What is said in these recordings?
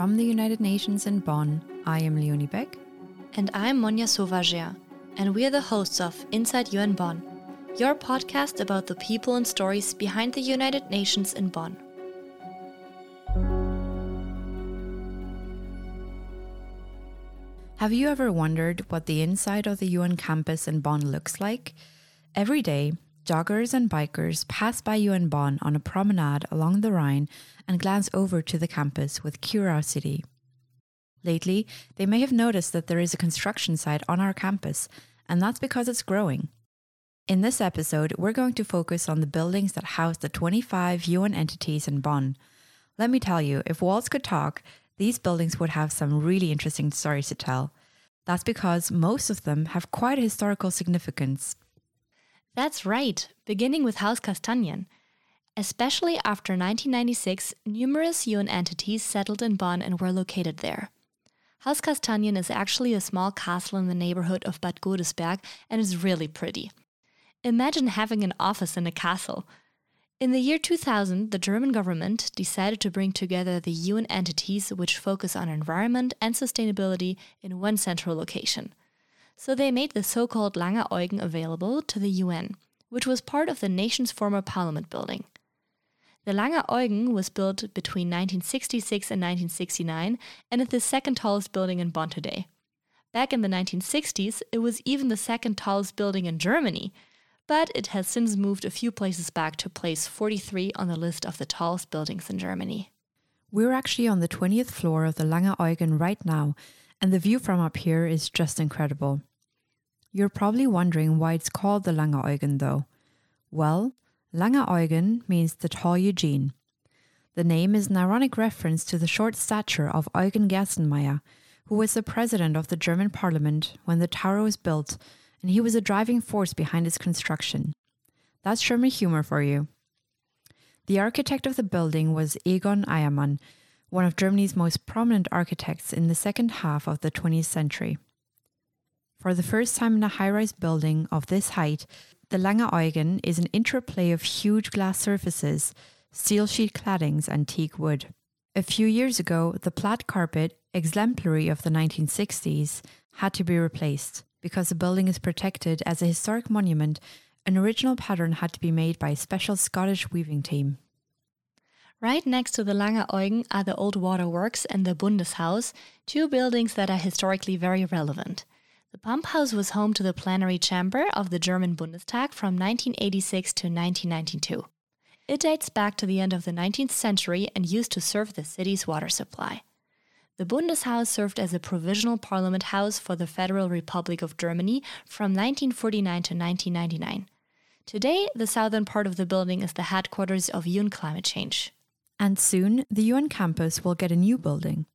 From the United Nations in Bonn, I am Leonie Beck. And I'm Monia Sauvager, and we are the hosts of Inside UN Bonn, your podcast about the people and stories behind the United Nations in Bonn. Have you ever wondered what the inside of the UN campus in Bonn looks like? Every day, joggers and bikers pass by UN Bonn on a promenade along the Rhine and glance over to the campus with curiosity. Lately, they may have noticed that there is a construction site on our campus, and that's because it's growing. In this episode, we're going to focus on the buildings that house the 25 UN entities in Bonn. Let me tell you, if walls could talk, these buildings would have some really interesting stories to tell. That's because most of them have quite a historical significance. That's right, beginning with Haus Carstanjen. Especially after 1996, numerous UN entities settled in Bonn and were located there. Haus Carstanjen is actually a small castle in the neighborhood of Bad Godesberg and is really pretty. Imagine having an office in a castle. In the year 2000, the German government decided to bring together the UN entities which focus on environment and sustainability in one central location. So they made the so called Langer Eugen available to the UN, which was part of the nation's former parliament building. The Langer Eugen was built between 1966 and 1969 and is the second tallest building in Bonn today. Back in the 1960s, it was even the second tallest building in Germany, but it has since moved a few places back to place 43 on the list of the tallest buildings in Germany. We're actually on the 20th floor of the Langer Eugen right now, and the view from up here is just incredible. You're probably wondering why it's called the Langer Eugen, though. Well, Langer Eugen means the tall Eugene. The name is an ironic reference to the short stature of Eugen Gerstenmaier, who was the president of the German parliament when the tower was built, and he was a driving force behind its construction. That's German humor for you. The architect of the building was Egon Eiermann, one of Germany's most prominent architects in the second half of the 20th century. For the first time in a high rise building of this height, the Langer Eugen is an interplay of huge glass surfaces, steel sheet claddings, and teak wood. A few years ago, the plaid carpet, exemplary of the 1960s, had to be replaced. Because the building is protected as a historic monument, an original pattern had to be made by a special Scottish weaving team. Right next to the Langer Eugen are the Old Waterworks and the Bundeshaus, two buildings that are historically very relevant. The pump house was home to the plenary chamber of the German Bundestag from 1986 to 1992. It dates back to the end of the 19th century and used to serve the city's water supply. The Bundeshaus served as a provisional parliament house for the Federal Republic of Germany from 1949 to 1999. Today, the southern part of the building is the headquarters of UN Climate Change. And soon, the UN campus will get a new building.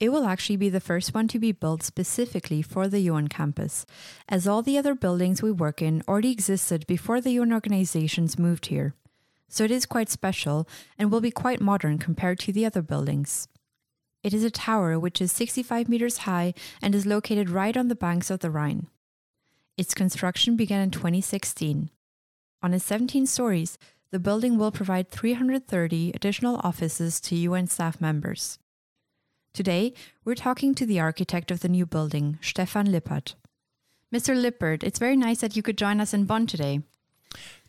It will actually be the first one to be built specifically for the UN campus, as all the other buildings we work in already existed before the UN organizations moved here. So it is quite special and will be quite modern compared to the other buildings. It is a tower which is 65 meters high and is located right on the banks of the Rhine. Its construction began in 2016. On its 17 stories, the building will provide 330 additional offices to UN staff members. Today, we're talking to the architect of the new building, Stefan Lippert. Mr. Lippert, it's very nice that you could join us in Bonn today.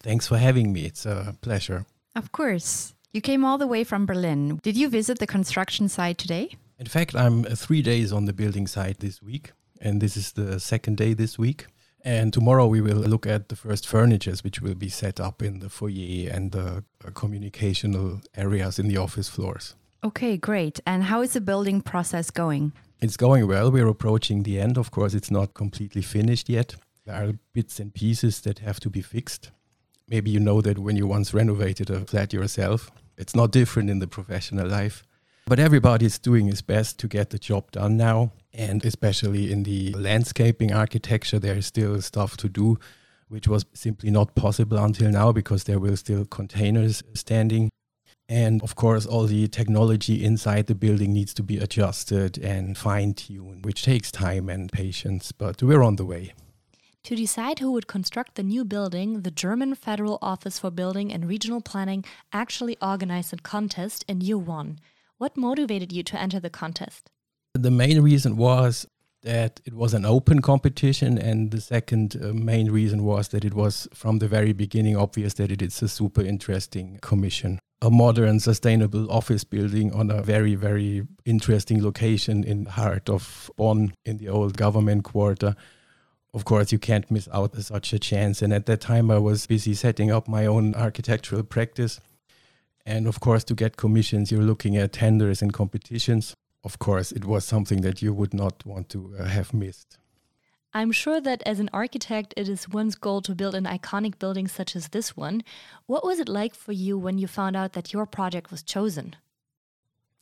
Thanks for having me. It's a pleasure. Of course. You came all the way from Berlin. Did you visit the construction site today? In fact, I'm uh, three days on the building site this week, and this is the second day this week. And tomorrow we will look at the first furnitures which will be set up in the foyer and the uh, communicational areas in the office floors. Okay, great. And how is the building process going? It's going well. We're approaching the end. Of course, it's not completely finished yet. There are bits and pieces that have to be fixed. Maybe you know that when you once renovated a flat yourself, it's not different in the professional life. But everybody is doing his best to get the job done now. And especially in the landscaping architecture, there is still stuff to do, which was simply not possible until now because there were still containers standing. And of course, all the technology inside the building needs to be adjusted and fine tuned, which takes time and patience, but we're on the way. To decide who would construct the new building, the German Federal Office for Building and Regional Planning actually organized a contest in year one. What motivated you to enter the contest? The main reason was that it was an open competition, and the second uh, main reason was that it was from the very beginning obvious that it is a super interesting commission. A modern, sustainable office building on a very, very interesting location in the heart of Bonn in the old government quarter. Of course, you can't miss out such a chance. And at that time, I was busy setting up my own architectural practice. And of course, to get commissions, you're looking at tenders and competitions of course, it was something that you would not want to uh, have missed. I'm sure that as an architect, it is one's goal to build an iconic building such as this one. What was it like for you when you found out that your project was chosen?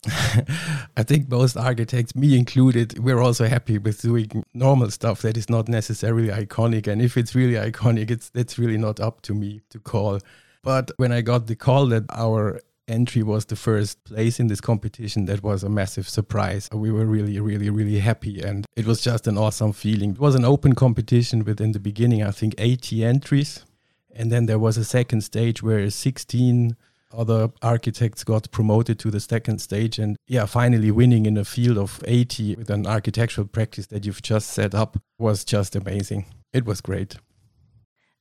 I think most architects, me included, we're also happy with doing normal stuff that is not necessarily iconic. And if it's really iconic, it's that's really not up to me to call. But when I got the call that our entry was the first place in this competition, that was a massive surprise. We were really, really, really happy. And it was just an awesome feeling. It was an open competition within the beginning, I think 80 entries. And then there was a second stage where 16 other architects got promoted to the second stage. And yeah, finally winning in a field of 80 with an architectural practice that you've just set up was just amazing. It was great.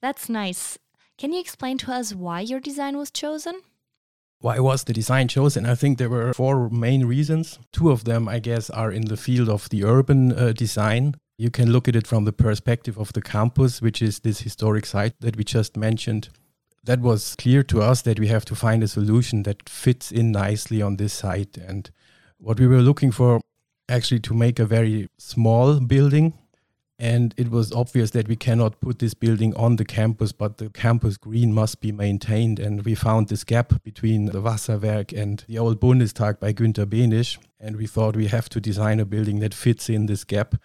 That's nice. Can you explain to us why your design was chosen? Why was the design chosen? I think there were four main reasons. Two of them, I guess, are in the field of the urban uh, design. You can look at it from the perspective of the campus, which is this historic site that we just mentioned. That was clear to us that we have to find a solution that fits in nicely on this site. And what we were looking for actually to make a very small building and it was obvious that we cannot put this building on the campus, but the campus green must be maintained. And we found this gap between the Wasserwerk and the old Bundestag by Günter Behnisch. And we thought we have to design a building that fits in this gap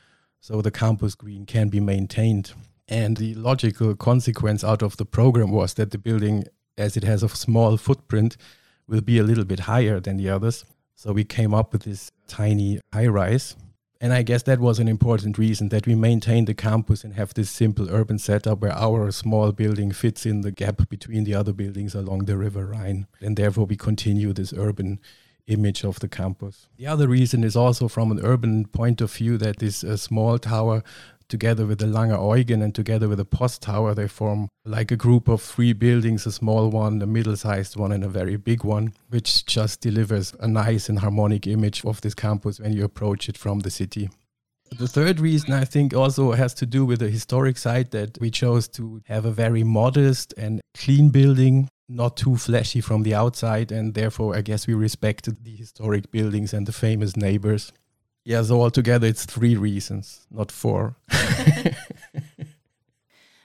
so the campus green can be maintained. And the logical consequence out of the program was that the building, as it has a small footprint, will be a little bit higher than the others. So we came up with this tiny high rise and I guess that was an important reason that we maintain the campus and have this simple urban setup where our small building fits in the gap between the other buildings along the River Rhine. And therefore, we continue this urban image of the campus. The other reason is also from an urban point of view that this uh, small tower together with the Lange Eugen and together with the Post Tower, they form like a group of three buildings a small one, a middle sized one, and a very big one, which just delivers a nice and harmonic image of this campus when you approach it from the city. The third reason I think also has to do with the historic site that we chose to have a very modest and clean building, not too flashy from the outside, and therefore I guess we respected the historic buildings and the famous neighbors. Yeah, so altogether it's three reasons, not four.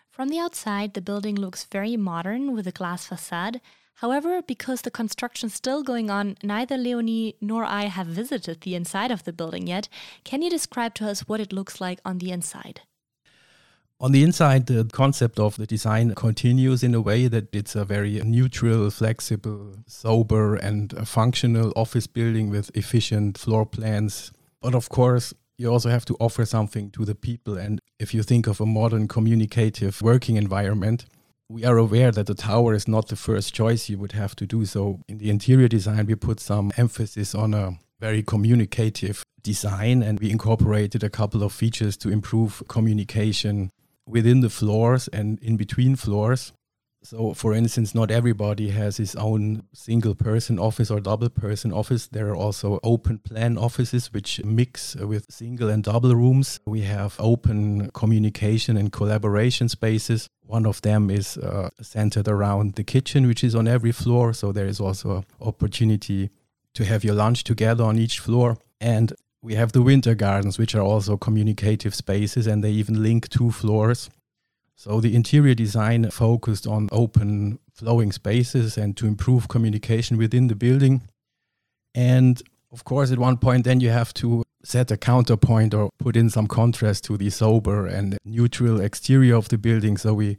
From the outside, the building looks very modern with a glass facade. However, because the construction is still going on, neither Leonie nor I have visited the inside of the building yet. Can you describe to us what it looks like on the inside? On the inside, the concept of the design continues in a way that it's a very neutral, flexible, sober, and functional office building with efficient floor plans, but of course, you also have to offer something to the people. And if you think of a modern communicative working environment, we are aware that the tower is not the first choice you would have to do. So in the interior design, we put some emphasis on a very communicative design and we incorporated a couple of features to improve communication within the floors and in between floors. So, for instance, not everybody has his own single person office or double person office. There are also open plan offices which mix with single and double rooms. We have open communication and collaboration spaces. One of them is uh, centered around the kitchen, which is on every floor. So, there is also opportunity to have your lunch together on each floor. And we have the winter gardens, which are also communicative spaces, and they even link two floors. So the interior design focused on open flowing spaces and to improve communication within the building. And of course, at one point, then you have to set a counterpoint or put in some contrast to the sober and neutral exterior of the building. So we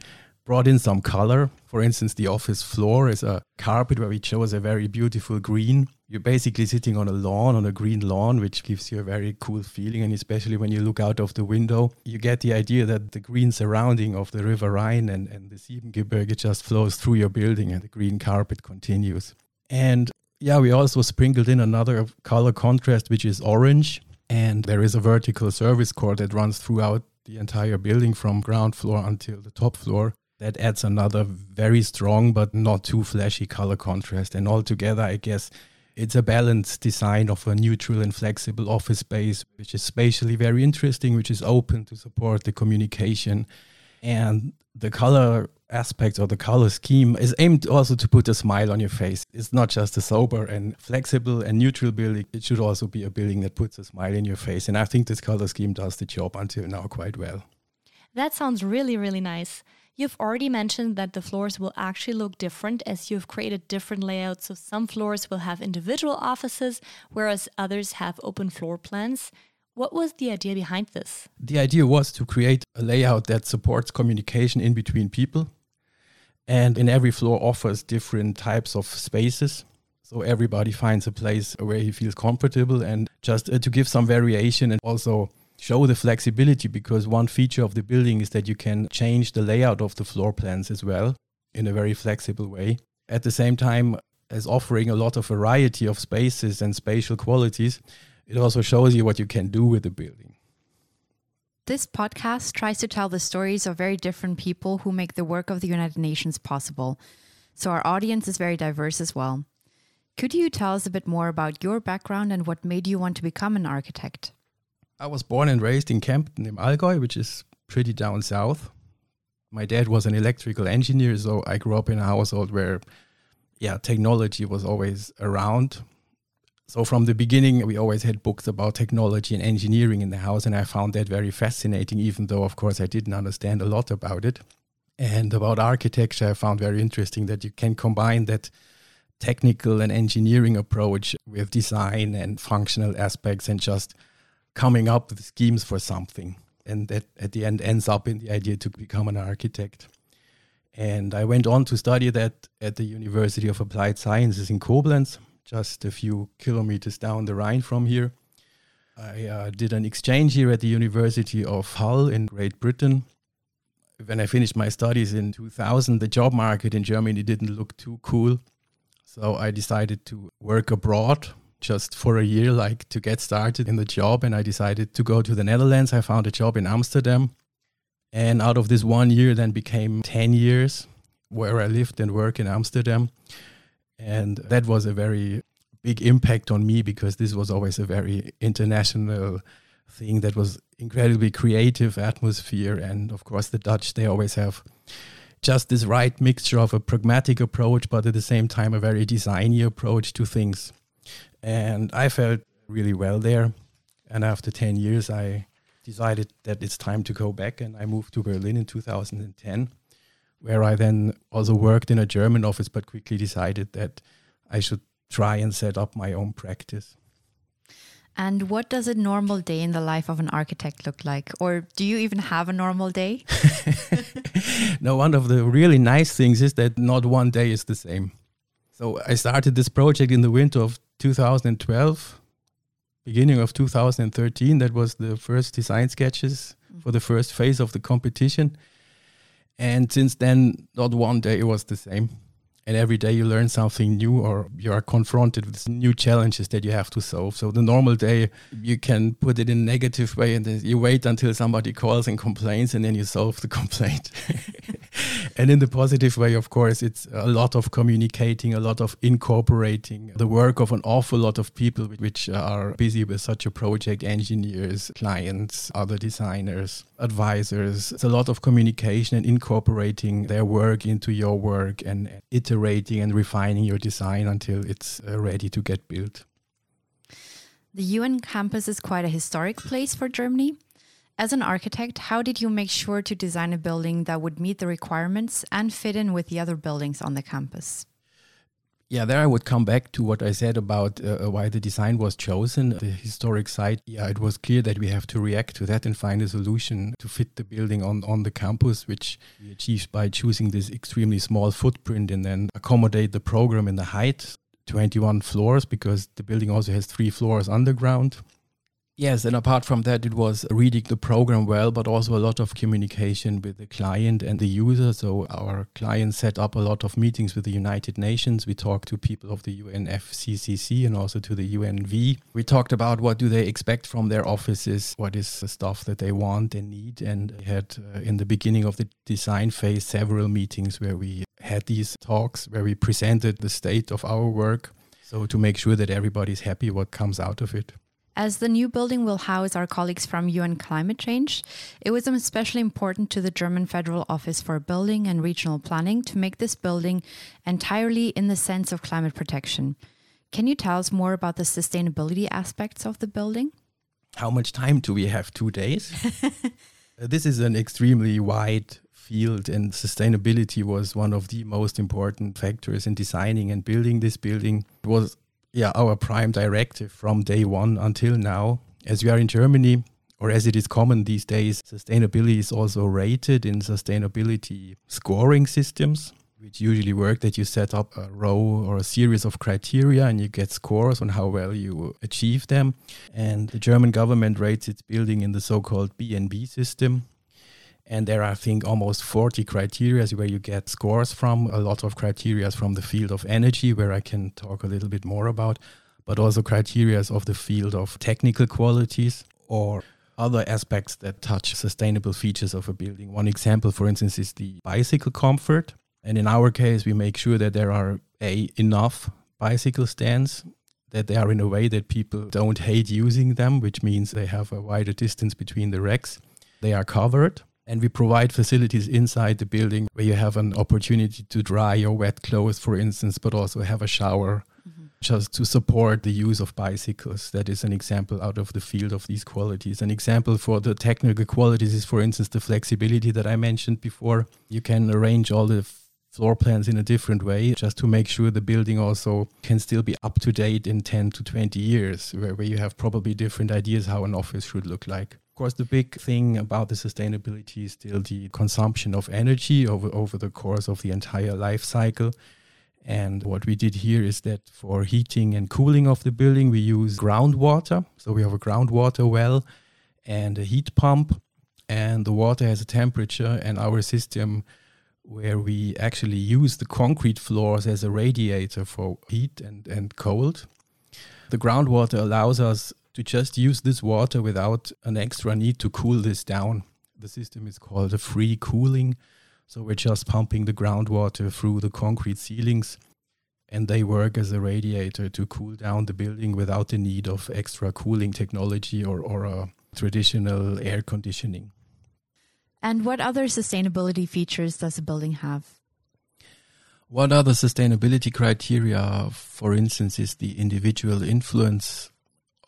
brought in some color. For instance, the office floor is a carpet where we chose a very beautiful green you're basically sitting on a lawn, on a green lawn, which gives you a very cool feeling. And especially when you look out of the window, you get the idea that the green surrounding of the River Rhine and, and the Siebengebirge just flows through your building and the green carpet continues. And Yeah, we also sprinkled in another color contrast, which is orange. And there is a vertical service core that runs throughout the entire building from ground floor until the top floor. That adds another very strong but not too flashy color contrast. And altogether, I guess it's a balanced design of a neutral and flexible office space, which is spatially very interesting, which is open to support the communication. And the color aspect or the color scheme is aimed also to put a smile on your face. It's not just a sober and flexible and neutral building. It should also be a building that puts a smile in your face. And I think this color scheme does the job until now quite well. That sounds really, really nice. You've already mentioned that the floors will actually look different as you've created different layouts. So some floors will have individual offices, whereas others have open floor plans. What was the idea behind this? The idea was to create a layout that supports communication in between people and in every floor offers different types of spaces. So everybody finds a place where he feels comfortable and just uh, to give some variation and also show the flexibility because one feature of the building is that you can change the layout of the floor plans as well in a very flexible way. At the same time as offering a lot of variety of spaces and spatial qualities, it also shows you what you can do with the building. This podcast tries to tell the stories of very different people who make the work of the United Nations possible. So our audience is very diverse as well. Could you tell us a bit more about your background and what made you want to become an architect? I was born and raised in Kempten in Allgäu, which is pretty down south. My dad was an electrical engineer, so I grew up in a household where yeah, technology was always around. So from the beginning, we always had books about technology and engineering in the house, and I found that very fascinating, even though, of course, I didn't understand a lot about it. And about architecture, I found very interesting that you can combine that technical and engineering approach with design and functional aspects and just coming up with schemes for something. And that at the end ends up in the idea to become an architect. And I went on to study that at the University of Applied Sciences in Koblenz just a few kilometers down the Rhine from here. I uh, did an exchange here at the University of Hull in Great Britain. When I finished my studies in 2000, the job market in Germany didn't look too cool. So I decided to work abroad just for a year, like to get started in the job. And I decided to go to the Netherlands. I found a job in Amsterdam. And out of this one year, then became 10 years where I lived and worked in Amsterdam. And that was a very big impact on me because this was always a very international thing that was incredibly creative atmosphere. And of course, the Dutch, they always have just this right mixture of a pragmatic approach, but at the same time, a very designy approach to things. And I felt really well there. And after 10 years, I decided that it's time to go back. And I moved to Berlin in 2010 where I then also worked in a German office, but quickly decided that I should try and set up my own practice. And what does a normal day in the life of an architect look like? Or do you even have a normal day? no, one of the really nice things is that not one day is the same. So I started this project in the winter of 2012, beginning of 2013. That was the first design sketches mm. for the first phase of the competition. And since then, not one day it was the same. And every day you learn something new or you are confronted with new challenges that you have to solve. So the normal day, you can put it in a negative way and you wait until somebody calls and complains and then you solve the complaint. and in the positive way, of course, it's a lot of communicating, a lot of incorporating the work of an awful lot of people which are busy with such a project engineers, clients, other designers, advisors. It's a lot of communication and incorporating their work into your work and iterating and refining your design until it's uh, ready to get built. The UN campus is quite a historic place for Germany. As an architect, how did you make sure to design a building that would meet the requirements and fit in with the other buildings on the campus? Yeah, there I would come back to what I said about uh, uh, why the design was chosen. The historic site, yeah, it was clear that we have to react to that and find a solution to fit the building on, on the campus, which we achieved by choosing this extremely small footprint and then accommodate the program in the height, 21 floors, because the building also has three floors underground. Yes, and apart from that, it was reading the program well, but also a lot of communication with the client and the user. So our client set up a lot of meetings with the United Nations. We talked to people of the UNFCCC and also to the UNV. We talked about what do they expect from their offices, what is the stuff that they want and need, and we had uh, in the beginning of the design phase several meetings where we had these talks where we presented the state of our work. So to make sure that everybody's happy what comes out of it. As the new building will house our colleagues from UN Climate Change, it was especially important to the German Federal Office for Building and Regional Planning to make this building entirely in the sense of climate protection. Can you tell us more about the sustainability aspects of the building? How much time do we have? Two days? this is an extremely wide field, and sustainability was one of the most important factors in designing and building this building. It was yeah, our prime directive from day one until now. As we are in Germany, or as it is common these days, sustainability is also rated in sustainability scoring systems, which usually work that you set up a row or a series of criteria and you get scores on how well you achieve them. And the German government rates its building in the so-called BNB system, and there are, I think, almost 40 criteria where you get scores from, a lot of criteria from the field of energy, where I can talk a little bit more about, but also criteria of the field of technical qualities or other aspects that touch sustainable features of a building. One example, for instance, is the bicycle comfort. And in our case, we make sure that there are a enough bicycle stands that they are in a way that people don't hate using them, which means they have a wider distance between the racks. They are covered and we provide facilities inside the building where you have an opportunity to dry your wet clothes, for instance, but also have a shower mm-hmm. just to support the use of bicycles. That is an example out of the field of these qualities. An example for the technical qualities is, for instance, the flexibility that I mentioned before. You can arrange all the floor plans in a different way just to make sure the building also can still be up to date in 10 to 20 years, where, where you have probably different ideas how an office should look like course, the big thing about the sustainability is still the consumption of energy over, over the course of the entire life cycle. And what we did here is that for heating and cooling of the building, we use groundwater. So we have a groundwater well and a heat pump, and the water has a temperature, and our system where we actually use the concrete floors as a radiator for heat and, and cold. The groundwater allows us to just use this water without an extra need to cool this down. The system is called a free cooling. So we're just pumping the groundwater through the concrete ceilings and they work as a radiator to cool down the building without the need of extra cooling technology or, or a traditional air conditioning. And what other sustainability features does a building have? What other sustainability criteria, for instance, is the individual influence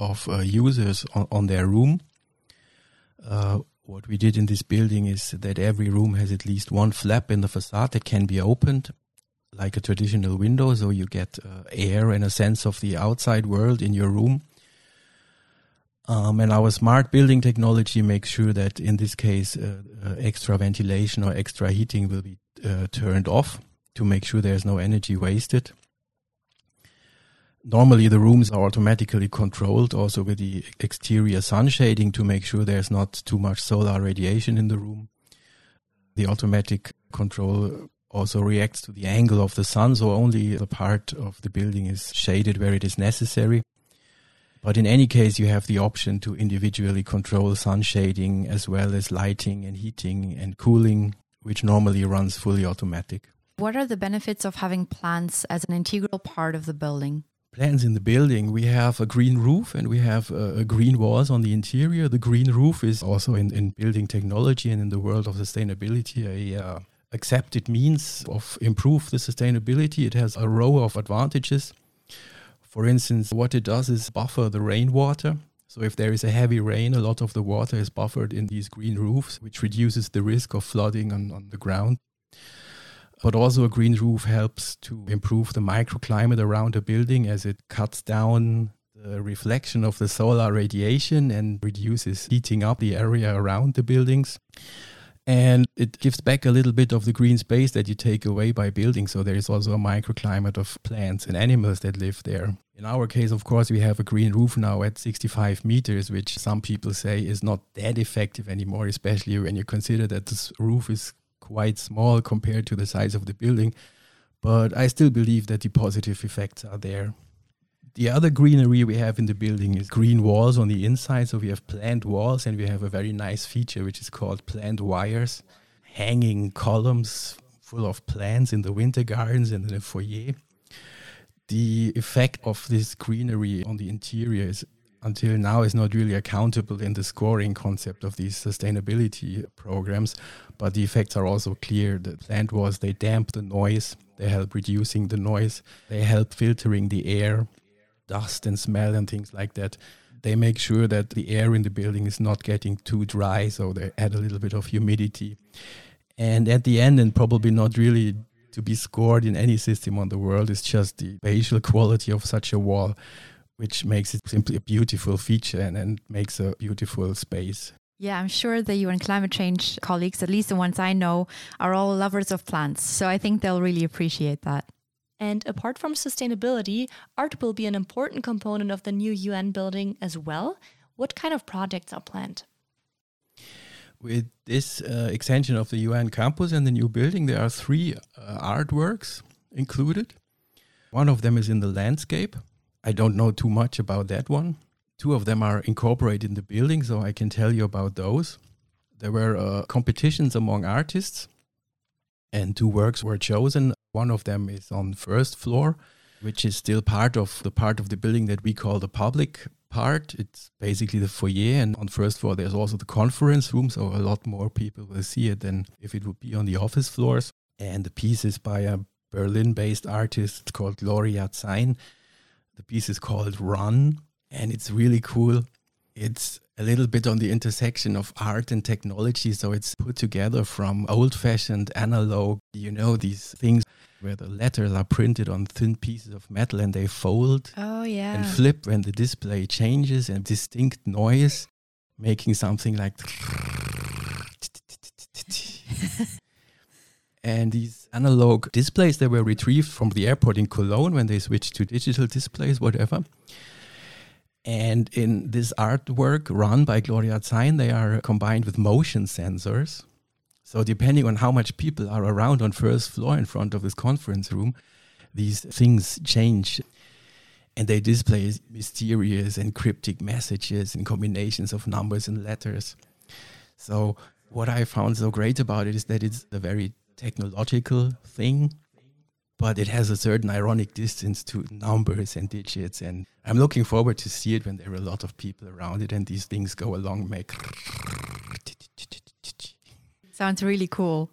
of uh, users on, on, their room. Uh, what we did in this building is that every room has at least one flap in the facade that can be opened, like a traditional window, so you get uh, air and a sense of the outside world in your room. Um, and our smart building technology makes sure that in this case, uh, uh, extra ventilation or extra heating will be uh, turned off to make sure there's no energy wasted. Normally, the rooms are automatically controlled also with the exterior sun shading to make sure there's not too much solar radiation in the room. The automatic control also reacts to the angle of the sun, so only the part of the building is shaded where it is necessary. But in any case, you have the option to individually control sun shading as well as lighting and heating and cooling, which normally runs fully automatic. What are the benefits of having plants as an integral part of the building? Plans in the building, we have a green roof and we have a, green walls on the interior. The green roof is also in, in building technology and in the world of sustainability a uh, accepted means of improve the sustainability. It has a row of advantages. For instance, what it does is buffer the rainwater. So if there is a heavy rain, a lot of the water is buffered in these green roofs, which reduces the risk of flooding on, on the ground. But also a green roof helps to improve the microclimate around a building as it cuts down the reflection of the solar radiation and reduces heating up the area around the buildings. And it gives back a little bit of the green space that you take away by building. So there is also a microclimate of plants and animals that live there. In our case, of course, we have a green roof now at 65 meters, which some people say is not that effective anymore, especially when you consider that this roof is quite small compared to the size of the building. But I still believe that the positive effects are there. The other greenery we have in the building is green walls on the inside. So we have plant walls and we have a very nice feature which is called plant wires, hanging columns full of plants in the winter gardens and in the foyer. The effect of this greenery on the interior is until now is not really accountable in the scoring concept of these sustainability programs, but the effects are also clear. The plant walls they damp the noise, they help reducing the noise, they help filtering the air, dust and smell and things like that. They make sure that the air in the building is not getting too dry, so they add a little bit of humidity. And at the end, and probably not really to be scored in any system on the world, is just the spatial quality of such a wall, which makes it simply a beautiful feature and, and makes a beautiful space. Yeah, I'm sure the UN climate change colleagues, at least the ones I know, are all lovers of plants. So I think they'll really appreciate that. And apart from sustainability, art will be an important component of the new UN building as well. What kind of projects are planned? With this uh, extension of the UN campus and the new building, there are three uh, artworks included. One of them is in the landscape. I don't know too much about that one. Two of them are incorporated in the building, so I can tell you about those. There were uh, competitions among artists, and two works were chosen. One of them is on first floor, which is still part of the part of the building that we call the public part. It's basically the foyer, and on first floor there's also the conference room, so a lot more people will see it than if it would be on the office floors. And the piece is by a Berlin-based artist called Gloria Zein. The piece is called Run, and it's really cool. It's a little bit on the intersection of art and technology. So it's put together from old fashioned analog, you know, these things where the letters are printed on thin pieces of metal and they fold oh, yeah. and flip when the display changes and distinct noise, making something like. and these analog displays they were retrieved from the airport in Cologne when they switched to digital displays, whatever. And in this artwork run by Gloria Zein, they are combined with motion sensors. So depending on how much people are around on first floor in front of this conference room, these things change. And they display mysterious and cryptic messages and combinations of numbers and letters. So what I found so great about it is that it's a very technological thing but it has a certain ironic distance to numbers and digits. And I'm looking forward to see it when there are a lot of people around it and these things go along, make. Sounds really cool.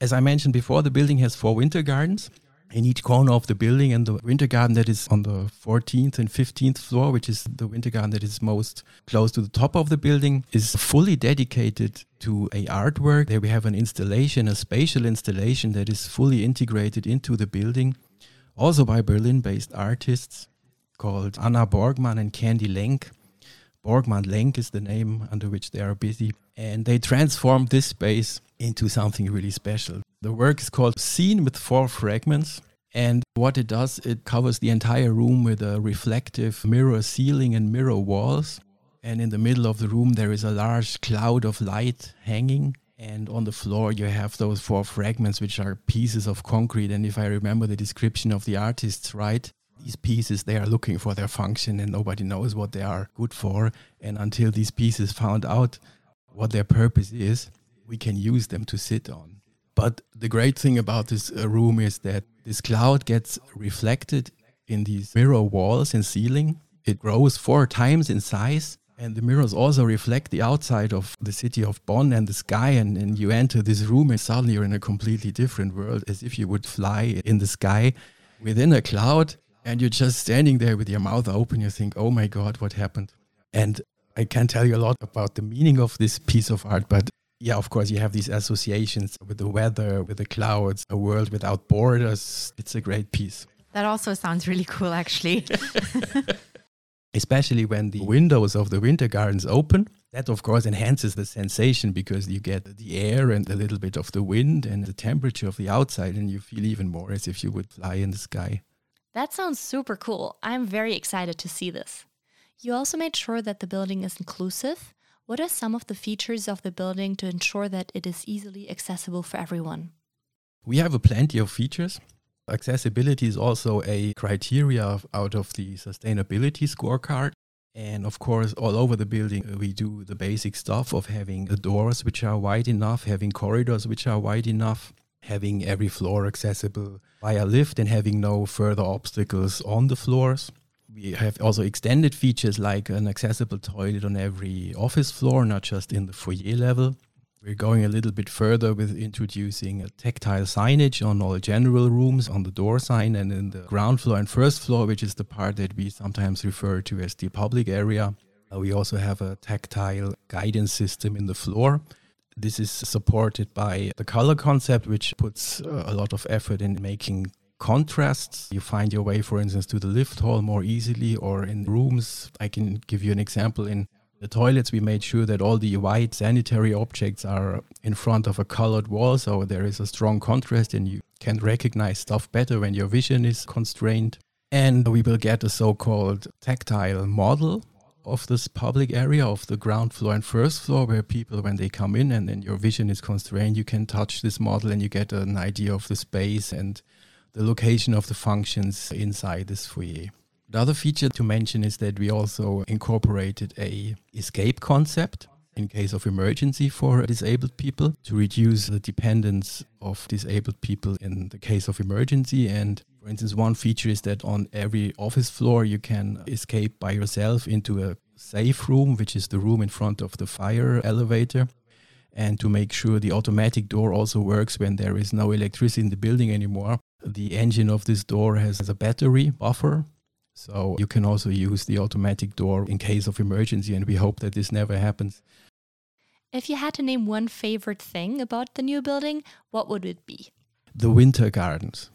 As I mentioned before, the building has four winter gardens in each corner of the building and the winter garden that is on the 14th and 15th floor which is the winter garden that is most close to the top of the building is fully dedicated to a artwork. There we have an installation a spatial installation that is fully integrated into the building also by berlin based artists called anna borgmann and candy lenk. Borgmann lenk is the name under which they are busy. And they transformed this space into something really special the work is called Scene with Four Fragments. And what it does, it covers the entire room with a reflective mirror ceiling and mirror walls. And in the middle of the room, there is a large cloud of light hanging. And on the floor, you have those four fragments, which are pieces of concrete. And if I remember the description of the artists right, these pieces, they are looking for their function and nobody knows what they are good for. And until these pieces found out what their purpose is, we can use them to sit on. But the great thing about this uh, room is that this cloud gets reflected in these mirror walls and ceiling. It grows four times in size. And the mirrors also reflect the outside of the city of Bonn and the sky. And, and you enter this room, and suddenly you're in a completely different world, as if you would fly in the sky within a cloud. And you're just standing there with your mouth open. You think, oh my God, what happened? And I can't tell you a lot about the meaning of this piece of art, but yeah, of course, you have these associations with the weather, with the clouds, a world without borders. It's a great piece. That also sounds really cool, actually. especially when the windows of the winter gardens open. That, of course, enhances the sensation because you get the air and a little bit of the wind and the temperature of the outside, and you feel even more as if you would fly in the sky. That sounds super cool. I'm very excited to see this. You also made sure that the building is inclusive. What are some of the features of the building to ensure that it is easily accessible for everyone? We have a plenty of features. Accessibility is also a criteria out of the sustainability scorecard. And of course, all over the building, uh, we do the basic stuff of having the doors which are wide enough, having corridors which are wide enough, having every floor accessible via lift, and having no further obstacles on the floors. We have also extended features like an accessible toilet on every office floor, not just in the foyer level. We're going a little bit further with introducing a tactile signage on all general rooms on the door sign and in the ground floor and first floor, which is the part that we sometimes refer to as the public area. Uh, we also have a tactile guidance system in the floor. This is supported by the color concept, which puts uh, a lot of effort in making contrasts. You find your way, for instance, to the lift hall more easily, or in rooms. I can give you an example in the toilets, we made sure that all the white sanitary objects are in front of a colored wall, so there is a strong contrast and you can recognize stuff better when your vision is constrained. And we will get a so called tactile model of this public area of the ground floor and first floor where people when they come in and then your vision is constrained you can touch this model and you get an idea of the space and the location of the functions inside this foyer the other feature to mention is that we also incorporated a escape concept in case of emergency for disabled people to reduce the dependence of disabled people in the case of emergency. And for instance one feature is that on every office floor you can escape by yourself into a safe room which is the room in front of the fire elevator. And to make sure the automatic door also works when there is no electricity in the building anymore the engine of this door has a battery buffer so you can also use the automatic door in case of emergency, and we hope that this never happens. If you had to name one favorite thing about the new building, what would it be? The winter gardens.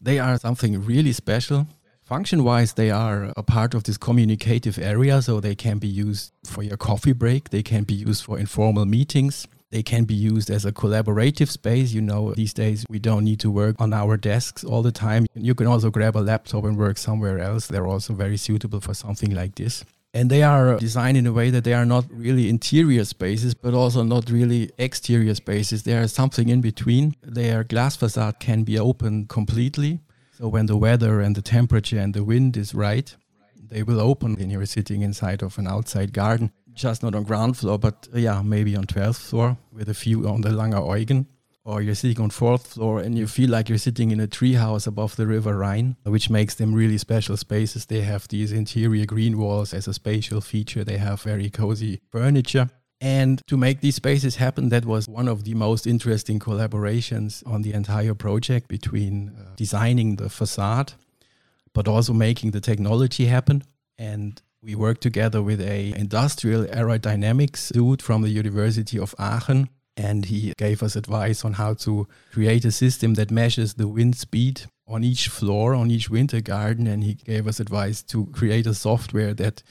They are something really special. Function wise, they are a part of this communicative area, so they can be used for your coffee break, they can be used for informal meetings, they can be used as a collaborative space. You know, these days we don't need to work on our desks all the time. You can also grab a laptop and work somewhere else. They're also very suitable for something like this. And they are designed in a way that they are not really interior spaces, but also not really exterior spaces. They are something in between. Their glass facade can be open completely. So when the weather and the temperature and the wind is right, they will open And you're sitting inside of an outside garden just not on ground floor, but uh, yeah, maybe on 12th floor with a view on the Langer Eugen. Or you're sitting on fourth floor and you feel like you're sitting in a treehouse above the River Rhine, which makes them really special spaces. They have these interior green walls as a spatial feature. They have very cozy furniture. And to make these spaces happen, that was one of the most interesting collaborations on the entire project between uh, designing the facade, but also making the technology happen. And we worked together with a industrial aerodynamics dude from the University of Aachen and he gave us advice on how to create a system that measures the wind speed on each floor on each winter garden and he gave us advice to create a software that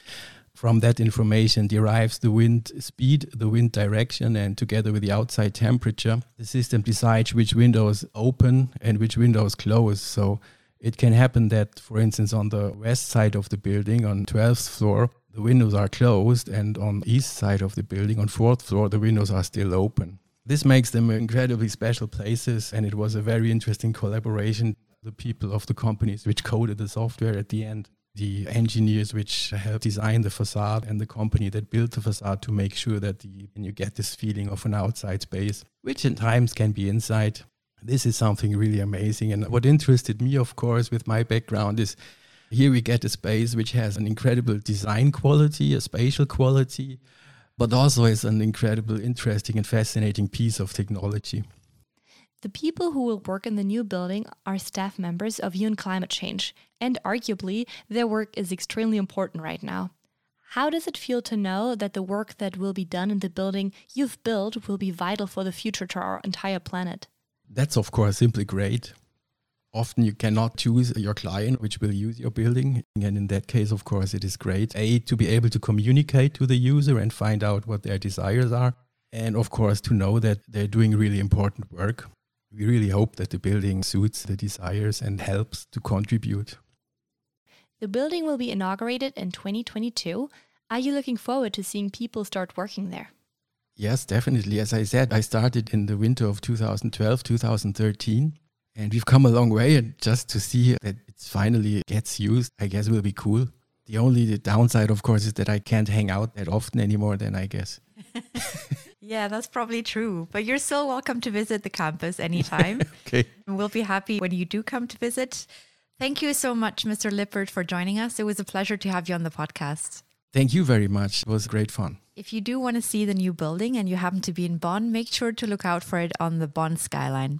from that information derives the wind speed the wind direction and together with the outside temperature the system decides which windows open and which windows close. So it can happen that, for instance, on the west side of the building, on 12th floor, the windows are closed, and on east side of the building, on fourth floor, the windows are still open. This makes them incredibly special places, and it was a very interesting collaboration. The people of the companies which coded the software at the end, the engineers which helped design the facade, and the company that built the facade to make sure that the, you get this feeling of an outside space, which in times can be inside, this is something really amazing. And what interested me, of course, with my background is here we get a space which has an incredible design quality, a spatial quality, but also is an incredible, interesting, and fascinating piece of technology. The people who will work in the new building are staff members of UN Climate Change, and arguably, their work is extremely important right now. How does it feel to know that the work that will be done in the building you've built will be vital for the future to our entire planet? That's, of course, simply great. Often you cannot choose your client which will use your building. And in that case, of course, it is great. A, to be able to communicate to the user and find out what their desires are. And of course, to know that they're doing really important work. We really hope that the building suits the desires and helps to contribute. The building will be inaugurated in 2022. Are you looking forward to seeing people start working there? Yes, definitely. As I said, I started in the winter of 2012, 2013. And we've come a long way, and just to see that it finally gets used, I guess will be cool. The only the downside, of course, is that I can't hang out that often anymore. Then I guess. yeah, that's probably true. But you're still welcome to visit the campus anytime. okay. And we'll be happy when you do come to visit. Thank you so much, Mr. Lippert, for joining us. It was a pleasure to have you on the podcast. Thank you very much. It was great fun. If you do want to see the new building and you happen to be in Bonn, make sure to look out for it on the Bonn skyline.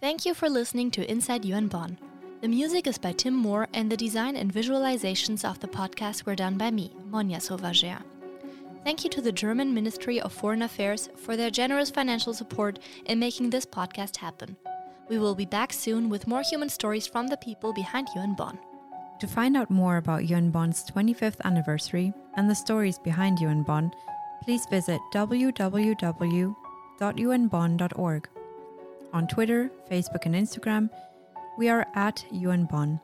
Thank you for listening to Inside UN Bonn. The music is by Tim Moore, and the design and visualizations of the podcast were done by me, Monia Sauvager. Thank you to the German Ministry of Foreign Affairs for their generous financial support in making this podcast happen. We will be back soon with more human stories from the people behind UN Bonn. To find out more about Bonn's 25th anniversary and the stories behind UN Bonn, please visit www.unbonn.org. On Twitter, Facebook, and Instagram, we are at UN Bonn.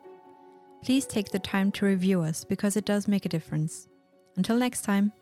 Please take the time to review us because it does make a difference. Until next time.